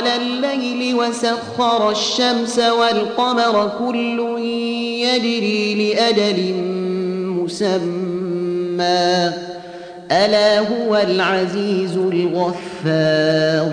على الليل وسخر الشمس والقمر كل يجري لأجل مسمى. ألا هو العزيز الغفار.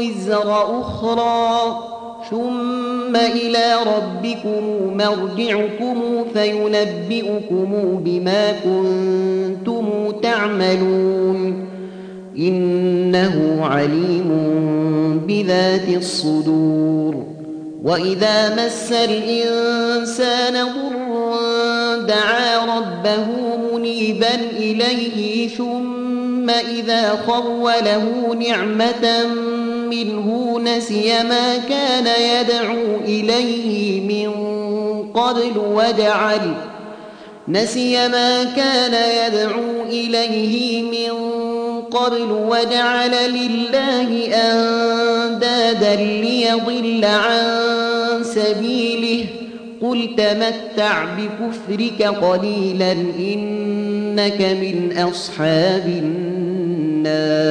وزر أخرى ثم إلى ربكم مرجعكم فينبئكم بما كنتم تعملون. إنه عليم بذات الصدور. وإذا مس الإنسان ضر دعا ربه منيبا إليه ثم إذا خوله نعمة منه نسي ما كان يدعو إليه من قبل وجعل نسي ما كان يدعو إليه من قبل وجعل لله أندادا ليضل عن سبيله. قل تمتع بكفرك قليلا إنك من أصحاب النار.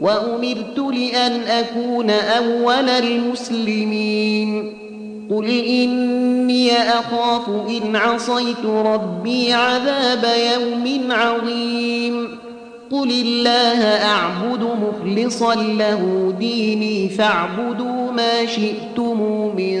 وأمرت لأن أكون أول المسلمين. قل إني أخاف إن عصيت ربي عذاب يوم عظيم. قل الله أعبد مخلصا له ديني فاعبدوا ما شئتم من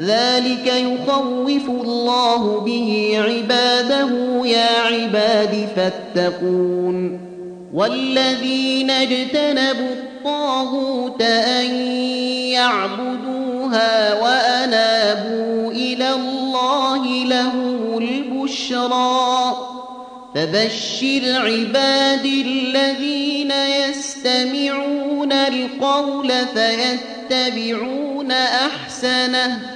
ذلك يخوف الله به عباده يا عباد فاتقون والذين اجتنبوا الطاغوت أن يعبدوها وأنابوا إلى الله لهم البشرى فبشر عباد الذين يستمعون القول فيتبعون أحسنه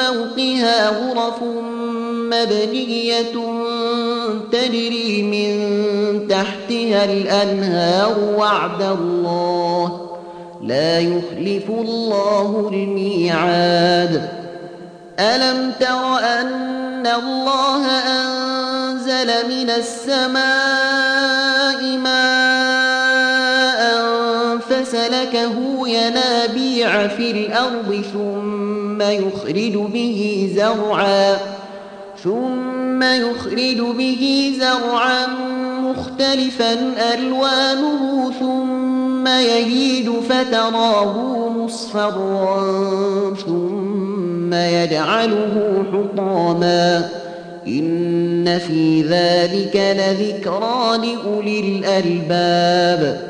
فوقها غرف مبنية تجري من تحتها الأنهار وعد الله لا يخلف الله الميعاد. ألم تر أن الله أنزل من السماء ماء فسلكه ينابيع في الأرض ثم يخرج به زرعا ثم يخرج به زرعا مختلفا ألوانه ثم يهيد فتراه مصفرا ثم يجعله حطاما إن في ذلك لذكرى لأولي الألباب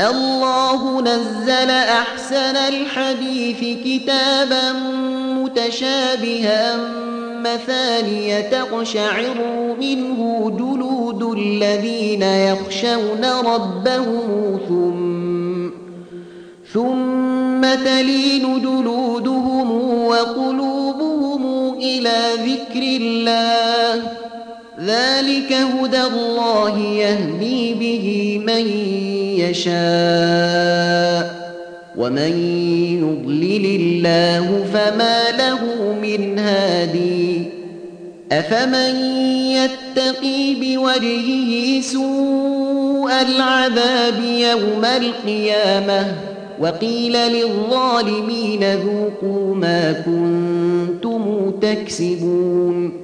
الله نزل أحسن الحديث كتابا متشابها مثانية تقشعر منه جلود الذين يخشون ربهم ثم ثم تلين جلودهم وقلوبهم إلى ذكر الله. ذلك هدى الله يهدي به من يشاء. ومن يضلل الله فما له من هادي. أفمن يتقي بوجهه سوء العذاب يوم القيامة وقيل للظالمين ذوقوا ما كنتم تكسبون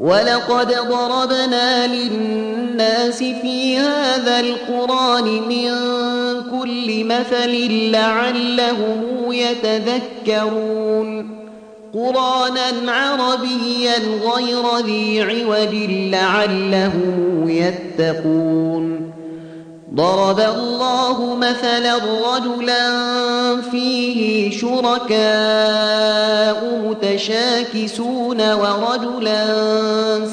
ولقد ضربنا للناس في هذا القرآن من كل مثل لعلهم يتذكرون. قرانا عربيا غير ذي عوج لعلهم يتقون. ضرب الله مثلا رجلا فيه شركاء متشاكسون ورجلا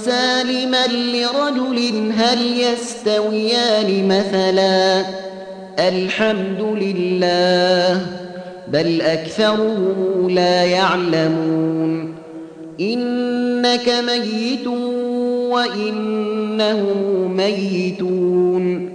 سالما لرجل هل يستويان مثلا الحمد لله بل أكثرهم لا يعلمون إنك ميت وإنهم ميتون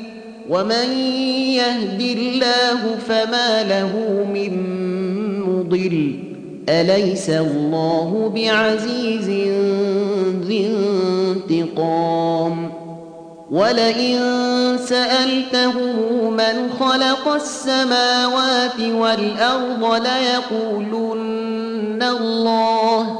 ومن يهد الله فما له من مضل أليس الله بعزيز ذي انتقام ولئن سألتهم من خلق السماوات والأرض ليقولن الله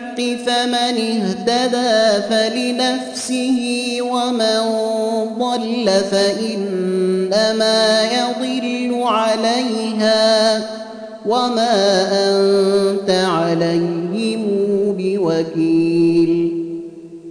فمن اهتدى فلنفسه ومن ضل فإنما يضل عليها وما أنت عليهم بوكيل.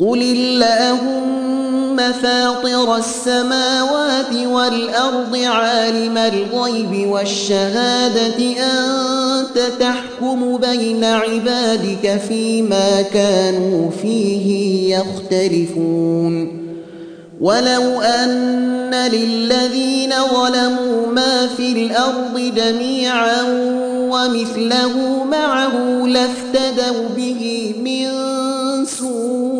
قل اللهم فاطر السماوات والارض عالم الغيب والشهاده انت تحكم بين عبادك فيما كانوا فيه يختلفون ولو ان للذين ظلموا ما في الأرض جميعا ومثله معه لافتدوا به من سوء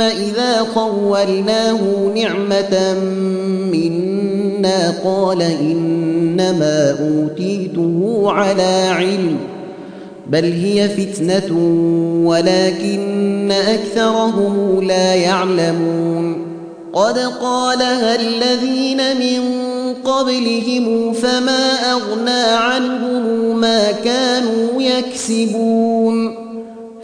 إذا خولناه نعمة منا قال إنما أوتيته على علم بل هي فتنة ولكن أكثرهم لا يعلمون. قد قالها الذين من قبلهم فما أغنى عنهم ما كانوا يكسبون.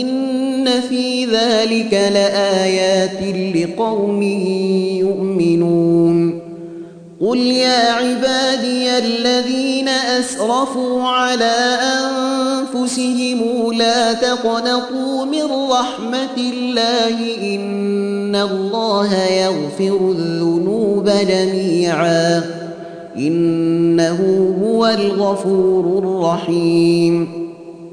إن في ذلك لآيات لقوم يؤمنون. قل يا عبادي الذين أسرفوا على أنفسهم لا تقنطوا من رحمة الله إن الله يغفر الذنوب جميعا. إنه هو الغفور الرحيم.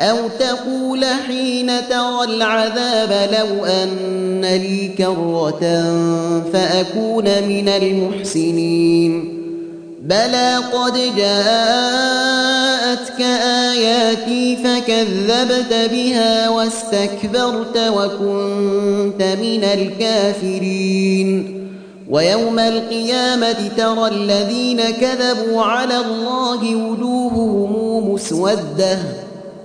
أو تقول حين ترى العذاب لو أن لي كرة فأكون من المحسنين بلى قد جاءتك آياتي فكذبت بها واستكبرت وكنت من الكافرين ويوم القيامة ترى الذين كذبوا على الله وجوههم مسوده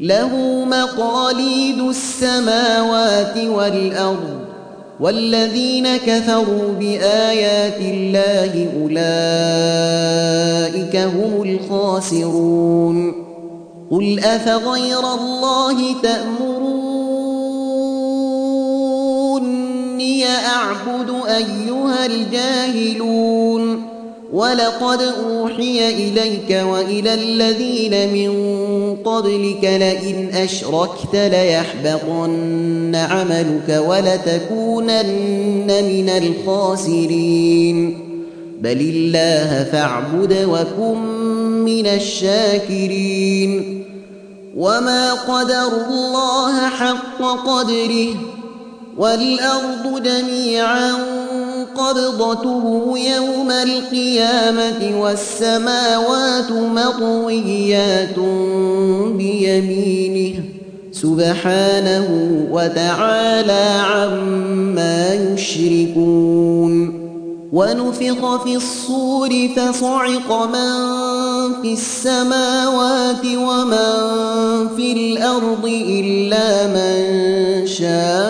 له مقاليد السماوات والأرض والذين كفروا بآيات الله أولئك هم الخاسرون. قل أفغير الله تأمروني أعبد أيها الجاهلون؟ ولقد أوحي إليك وإلى الذين من قبلك لئن أشركت ليحبطن عملك ولتكونن من الخاسرين بل الله فاعبد وكن من الشاكرين وما قدر الله حق قدره والأرض جميعا قبضته يوم القيامة والسماوات مطويات بيمينه سبحانه وتعالى عما يشركون ونفخ في الصور فصعق من في السماوات ومن في الأرض إلا من شاء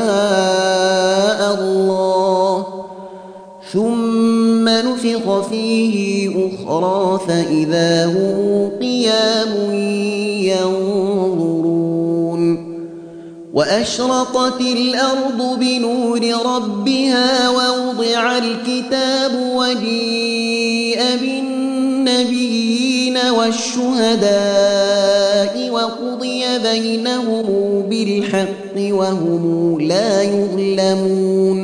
فيه أخرى فإذا هم قيام ينظرون وأشرقت الأرض بنور ربها ووضع الكتاب وجيء بالنبيين والشهداء وقضي بينهم بالحق وهم لا يظلمون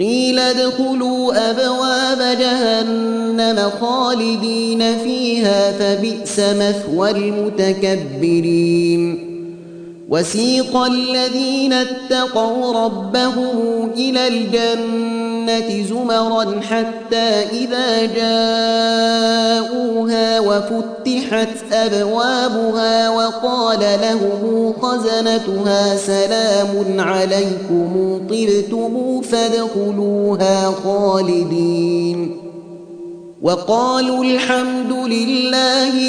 قيل ادخلوا أبواب جهنم خالدين فيها فبئس مثوى المتكبرين. وسيق الذين اتقوا ربهم إلى الجنة زمرا حتى إذا جاءوها وفتحت أبوابها وقال لهم خزنتها سلام عليكم طبتم فادخلوها خالدين. وقالوا الحمد لله